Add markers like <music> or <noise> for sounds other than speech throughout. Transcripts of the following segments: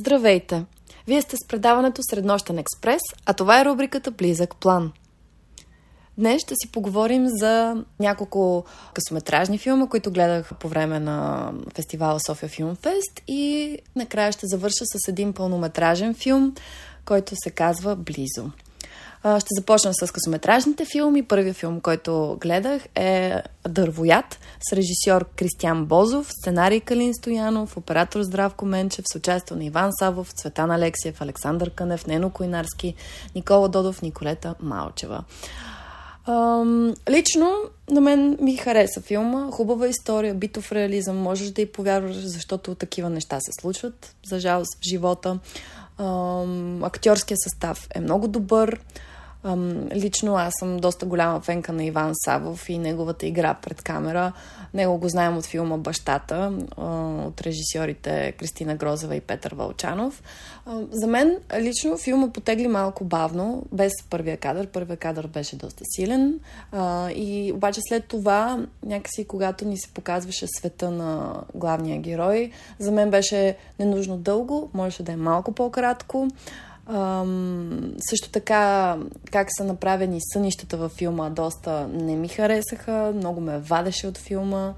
Здравейте! Вие сте с предаването Среднощен експрес, а това е рубриката Близък план. Днес ще си поговорим за няколко късометражни филма, които гледах по време на фестивала София Филм Фест и накрая ще завърша с един пълнометражен филм, който се казва Близо. Ще започна с късометражните филми. Първият филм, който гледах е Дървоят с режисьор Кристиан Бозов, сценарий Калин Стоянов, оператор Здравко Менчев, с участие на Иван Савов, Цветан Алексиев, Александър Кънев, Нено Койнарски, Никола Додов, Николета Малчева. Ам, лично на мен ми хареса филма. Хубава история, битов реализъм. Можеш да и повярваш, защото такива неща се случват, за жалост, в живота. Ам, актьорския състав е много добър. Лично аз съм доста голяма фенка на Иван Савов и неговата игра пред камера. Него го знаем от филма Бащата, от режисьорите Кристина Грозева и Петър Вълчанов. За мен лично филма потегли малко бавно, без първия кадър. Първия кадър беше доста силен. И обаче след това, някакси когато ни се показваше света на главния герой, за мен беше ненужно дълго, можеше да е малко по-кратко. Ам, също така, как са направени сънищата във филма, доста не ми харесаха, много ме вадеше от филма.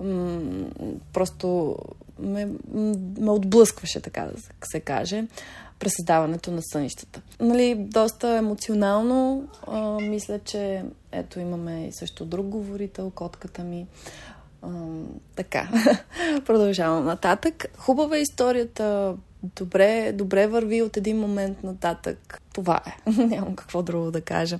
Ам, просто ме, ме отблъскваше, така да се каже, през създаването на сънищата. Нали, доста емоционално. А, мисля, че ето имаме и също друг говорител, котката ми. Така, <laughs> продължавам нататък. Хубава е историята, добре, добре върви от един момент нататък. Това е. <laughs> Нямам какво друго да кажа.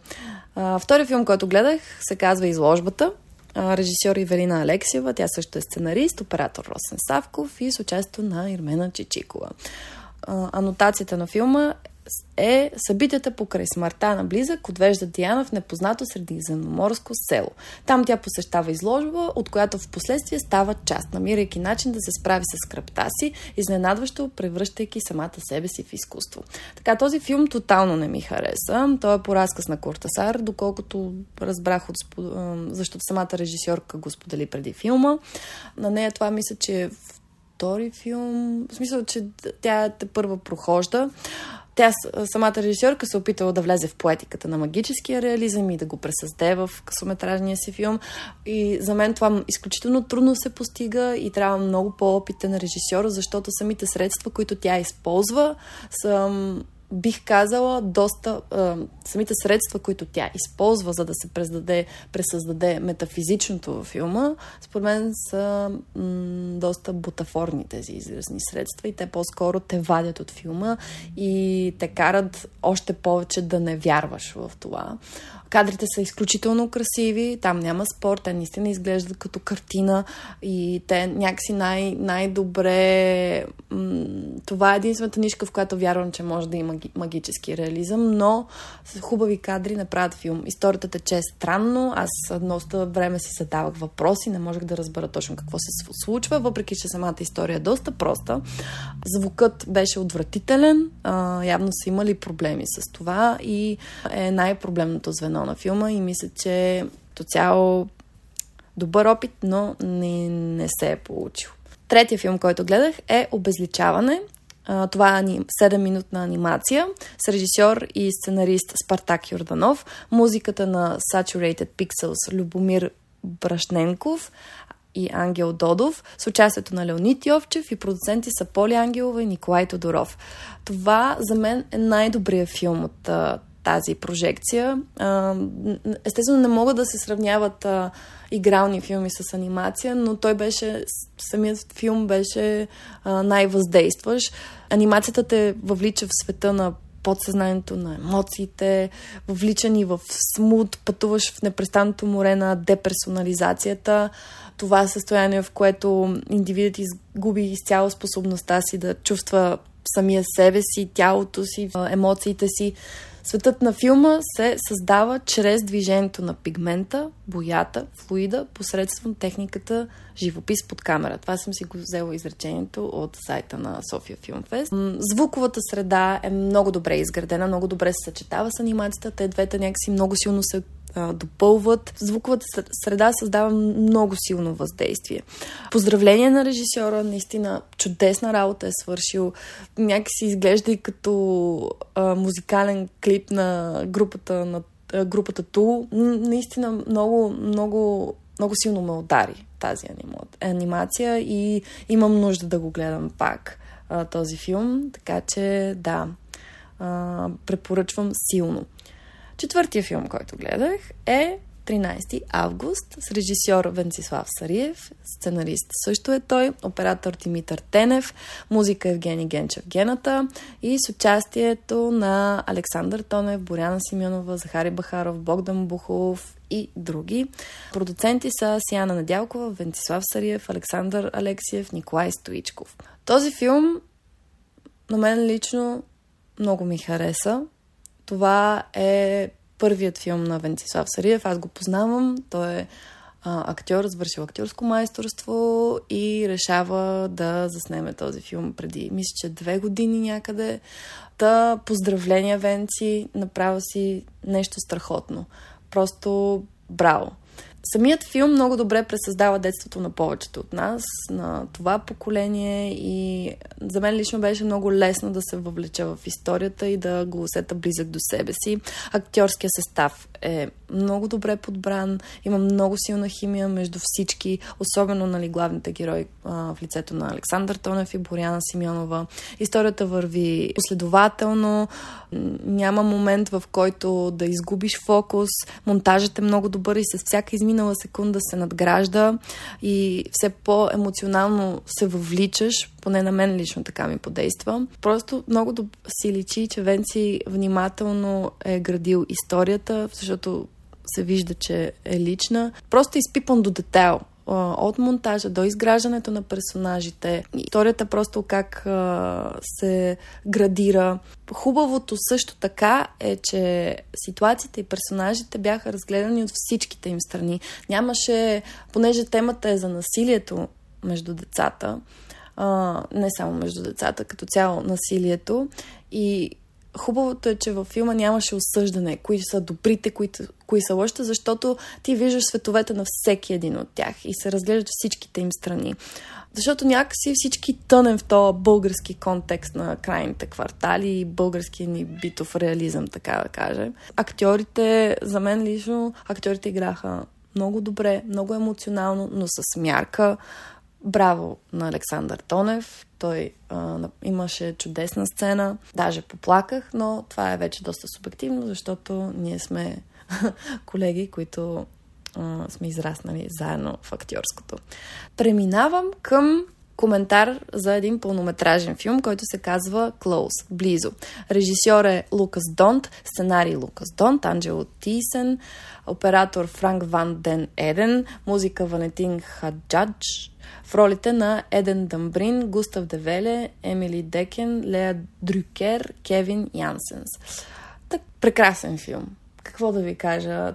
А, втори филм, който гледах, се казва Изложбата. А, режисьор Иверина Алексиева, тя също е сценарист, оператор Росен Савков и с участието на Ирмена Чичикова. А, анотацията на филма е събитията покрай смъртта на близък отвежда Диана в непознато средиземноморско село. Там тя посещава изложба, от която в последствие става част, намирайки начин да се справи с скръпта си, изненадващо превръщайки самата себе си в изкуство. Така, този филм тотално не ми хареса. Той е по разказ на Куртасар, доколкото разбрах от защото самата режисьорка го сподели преди филма. На нея това мисля, че е втори филм. В смисъл, че тя те първа прохожда. Тя, самата режисьорка, се опитала да влезе в поетиката на магическия реализъм и да го пресъзде в късометражния си филм. И за мен това изключително трудно се постига и трябва много по-опитен режисьор, защото самите средства, които тя използва, са бих казала, доста а, самите средства, които тя използва, за да се прездаде, пресъздаде метафизичното във филма, според мен са м- доста бутафорни тези изразни средства и те по-скоро те вадят от филма и те карат още повече да не вярваш в това. Кадрите са изключително красиви, там няма спор, те наистина изглеждат като картина и те някакси най- най-добре... Това е единствената нишка, в която вярвам, че може да има магически реализъм, но с хубави кадри направят филм. Историята тече странно, аз доста време си задавах въпроси, не можех да разбера точно какво се случва, въпреки че самата история е доста проста. Звукът беше отвратителен, явно са имали проблеми с това и е най-проблемното звено на филма и мисля, че то цяло добър опит, но не, не се е получил. Третия филм, който гледах е Обезличаване. Това е 7-минутна анимация с режисьор и сценарист Спартак Йорданов, музиката на Saturated Pixels Любомир Брашненков и Ангел Додов, с участието на Леонид Йовчев и продуценти са Поли Ангелова и Николай Тодоров. Това за мен е най-добрият филм от тази прожекция. Естествено, не могат да се сравняват игрални филми с анимация, но той беше, самият филм беше най-въздействащ. Анимацията те въвлича в света на подсъзнанието, на емоциите, въвличани в смут, пътуваш в непрестанното море на деперсонализацията. Това е състояние, в което индивидът изгуби изцяло способността си да чувства самия себе си, тялото си, емоциите си. Светът на филма се създава чрез движението на пигмента, боята, флуида, посредством техниката живопис под камера. Това съм си го взела изречението от сайта на София Филм Фест. Звуковата среда е много добре изградена, много добре се съчетава с анимацията. Те двете някакси много силно се допълват. Звуковата среда създава много силно въздействие. Поздравление на режисьора, наистина чудесна работа е свършил. Някакси изглежда и като а, музикален клип на групата на групата Ту. Наистина много, много, много силно ме удари тази анимация и имам нужда да го гледам пак а, този филм, така че да, а, препоръчвам силно. Четвъртия филм, който гледах е 13 август с режисьор Венцислав Сариев, сценарист също е той, оператор Димитър Тенев, музика Евгений Генчев Гената и с участието на Александър Тонев, Боряна Симеонова, Захари Бахаров, Богдан Бухов и други. Продуценти са Сияна Надялкова, Венцислав Сариев, Александър Алексиев, Николай Стоичков. Този филм на мен лично много ми хареса. Това е първият филм на Венцислав Сариев. Аз го познавам. Той е а, актьор, завършил актьорско майсторство и решава да заснеме този филм преди, мисля, че две години някъде. Та, поздравления, Венци, направя си нещо страхотно. Просто браво! Самият филм много добре пресъздава детството на повечето от нас, на това поколение и за мен лично беше много лесно да се въвлеча в историята и да го усета близък до себе си. Актьорския състав е много добре подбран, има много силна химия между всички, особено нали, главните герои а, в лицето на Александър Тонев и Боряна Симеонова. Историята върви последователно, няма момент в който да изгубиш фокус, монтажът е много добър и с всяка изминала секунда се надгражда и все по-емоционално се въвличаш, поне на мен лично така ми подейства. Просто много си личи, че Венци внимателно е градил историята, защото се вижда, че е лична. Просто изпипан до детайл от монтажа до изграждането на персонажите. Историята просто как се градира. Хубавото също така е, че ситуациите и персонажите бяха разгледани от всичките им страни. Нямаше, понеже темата е за насилието между децата, не само между децата, като цяло насилието и хубавото е, че във филма нямаше осъждане, кои са добрите, кои, кои са лошите, защото ти виждаш световете на всеки един от тях и се разглеждат всичките им страни. Защото някакси всички тънем в този български контекст на крайните квартали и българския ни битов реализъм, така да кажем. Актьорите, за мен лично, актьорите играха много добре, много емоционално, но с мярка. Браво на Александър Тонев. Той а, имаше чудесна сцена. Даже поплаках, но това е вече доста субективно, защото ние сме <laughs> колеги, които а, сме израснали заедно в актьорското. Преминавам към коментар за един пълнометражен филм, който се казва Close, близо. Режисьор е Лукас Донт, сценарий Лукас Донт, Анджело Тисен, оператор Франк Ван Ден Еден, музика Валентин Хаджадж, в ролите на Еден Дамбрин, Густав Девеле, Емили Декен, Лея Дрюкер, Кевин Янсенс. Так, прекрасен филм. Какво да ви кажа?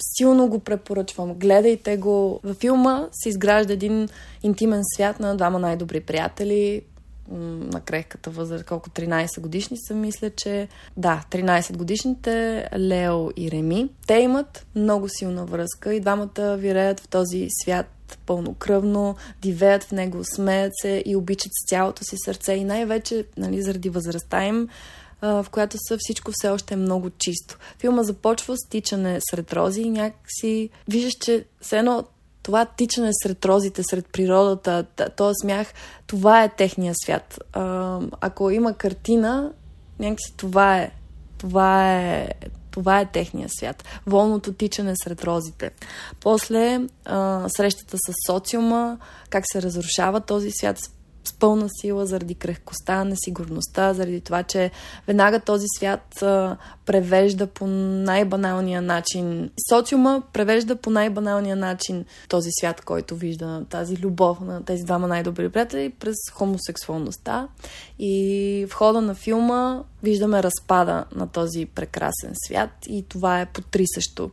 Силно го препоръчвам. Гледайте го. Във филма се изгражда един интимен свят на двама най-добри приятели на крехката възраст, колко 13 годишни са, мисля, че да, 13 годишните, Лео и Реми. Те имат много силна връзка и двамата виреят в този свят пълнокръвно, дивеят в него, смеят се и обичат с цялото си сърце и най-вече нали, заради възрастта им, в която са всичко все още е много чисто. Филма започва с тичане сред рози и някакси виждаш, че все едно това тичане сред розите, сред природата, този смях, това е техния свят. Ако има картина, някакси това е. Това е, това е техния свят. Волното тичане сред розите. После а, срещата с социума, как се разрушава този свят с пълна сила заради крехкостта, несигурността, заради това, че веднага този свят превежда по най-баналния начин. Социума превежда по най-баналния начин този свят, който вижда тази любов на тези двама най-добри приятели през хомосексуалността. И в хода на филма виждаме разпада на този прекрасен свят и това е потрисащо.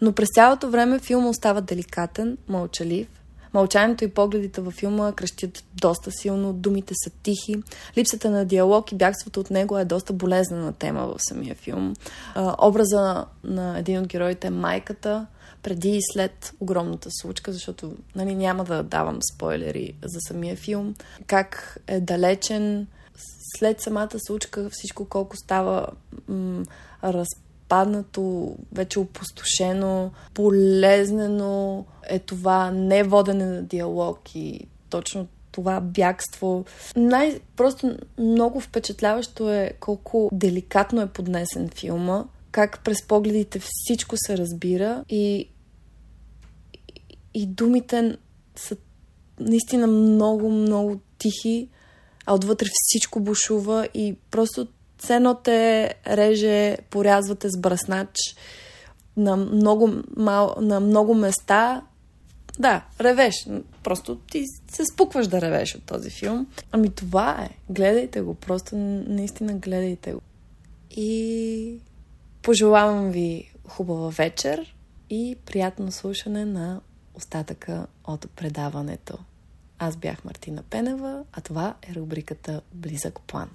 Но през цялото време филма остава деликатен, мълчалив, Мълчанието и погледите във филма крещят доста силно, думите са тихи. Липсата на диалог и бягството от него е доста болезнена тема в самия филм. А, образа на един от героите е майката, преди и след огромната случка, защото нали, няма да давам спойлери за самия филм. Как е далечен след самата случка всичко колко става м- разпаднато, вече опустошено, полезнено е това не водене на диалог и точно това бягство. Най- просто много впечатляващо е колко деликатно е поднесен филма, как през погледите всичко се разбира и, и думите са наистина много, много тихи, а отвътре всичко бушува и просто цено те реже, порязвате с браснач на много, мал, на много места. Да, ревеш. Просто ти се спукваш да ревеш от този филм. Ами това е. Гледайте го. Просто наистина гледайте го. И пожелавам ви хубава вечер и приятно слушане на остатъка от предаването. Аз бях Мартина Пенева, а това е рубриката Близък план.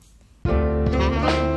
thank you